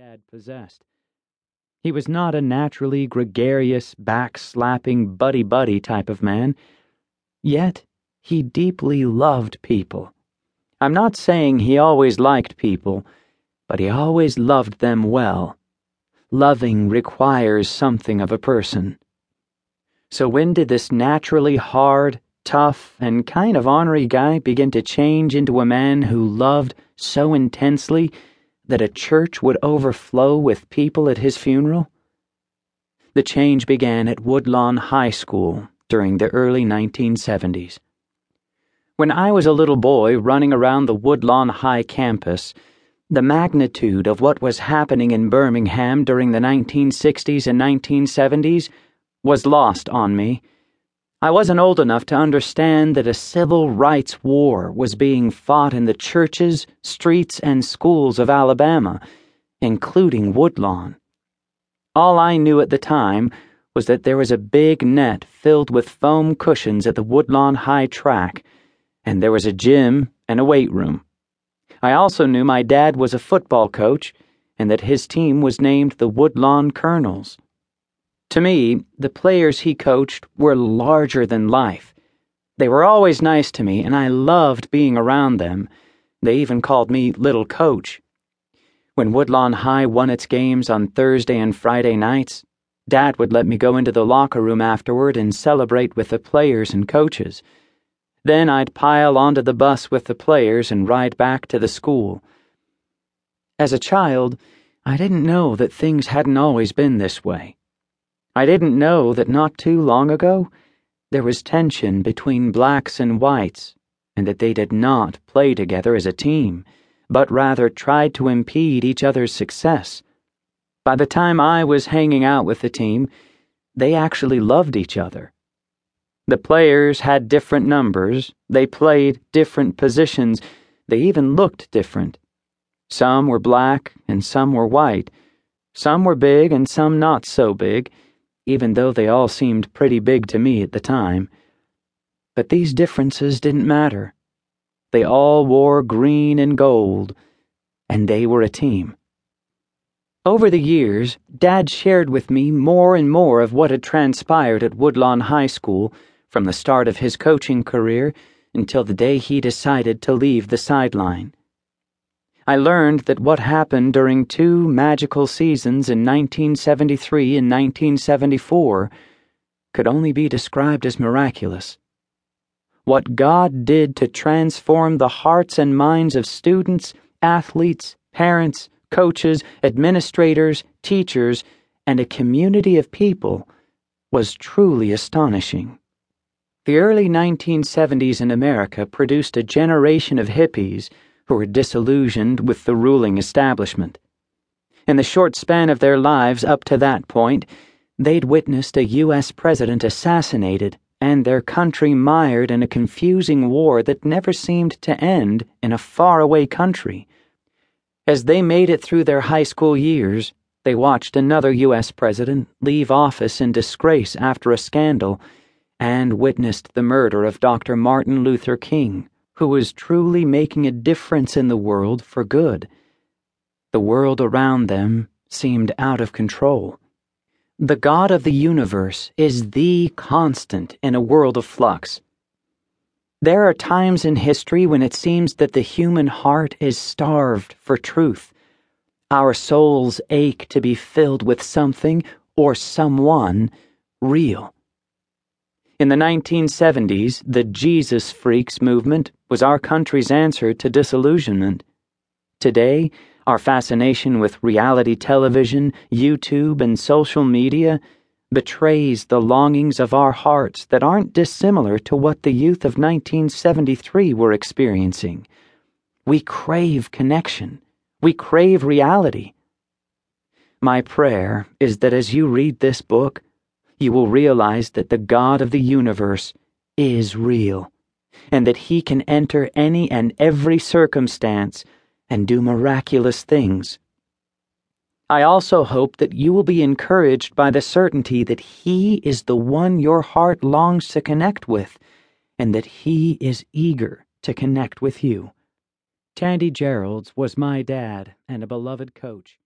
dad possessed. He was not a naturally gregarious, back slapping, buddy buddy type of man, yet he deeply loved people. I'm not saying he always liked people, but he always loved them well. Loving requires something of a person. So when did this naturally hard, tough, and kind of ornery guy begin to change into a man who loved so intensely? That a church would overflow with people at his funeral? The change began at Woodlawn High School during the early 1970s. When I was a little boy running around the Woodlawn High campus, the magnitude of what was happening in Birmingham during the 1960s and 1970s was lost on me I wasn't old enough to understand that a civil rights war was being fought in the churches, streets, and schools of Alabama, including Woodlawn. All I knew at the time was that there was a big net filled with foam cushions at the Woodlawn High track, and there was a gym and a weight room. I also knew my dad was a football coach and that his team was named the Woodlawn Colonels. To me, the players he coached were larger than life. They were always nice to me, and I loved being around them. They even called me Little Coach. When Woodlawn High won its games on Thursday and Friday nights, Dad would let me go into the locker room afterward and celebrate with the players and coaches. Then I'd pile onto the bus with the players and ride back to the school. As a child, I didn't know that things hadn't always been this way. I didn't know that not too long ago there was tension between blacks and whites, and that they did not play together as a team, but rather tried to impede each other's success. By the time I was hanging out with the team, they actually loved each other. The players had different numbers, they played different positions, they even looked different. Some were black and some were white, some were big and some not so big even though they all seemed pretty big to me at the time. But these differences didn't matter. They all wore green and gold, and they were a team. Over the years, Dad shared with me more and more of what had transpired at Woodlawn High School from the start of his coaching career until the day he decided to leave the sideline. I learned that what happened during two magical seasons in 1973 and 1974 could only be described as miraculous. What God did to transform the hearts and minds of students, athletes, parents, coaches, administrators, teachers, and a community of people was truly astonishing. The early 1970s in America produced a generation of hippies who were disillusioned with the ruling establishment. In the short span of their lives up to that point, they'd witnessed a U.S. president assassinated and their country mired in a confusing war that never seemed to end in a faraway country. As they made it through their high school years, they watched another U.S. president leave office in disgrace after a scandal and witnessed the murder of Dr. Martin Luther King who was truly making a difference in the world for good. The world around them seemed out of control. The God of the universe is the constant in a world of flux. There are times in history when it seems that the human heart is starved for truth. Our souls ache to be filled with something or someone real. In the 1970s, the Jesus Freaks movement was our country's answer to disillusionment. Today, our fascination with reality television, YouTube, and social media betrays the longings of our hearts that aren't dissimilar to what the youth of 1973 were experiencing. We crave connection. We crave reality. My prayer is that as you read this book, you will realize that the God of the universe is real, and that He can enter any and every circumstance and do miraculous things. I also hope that you will be encouraged by the certainty that He is the one your heart longs to connect with, and that He is eager to connect with you. Tandy Gerelds was my dad and a beloved coach.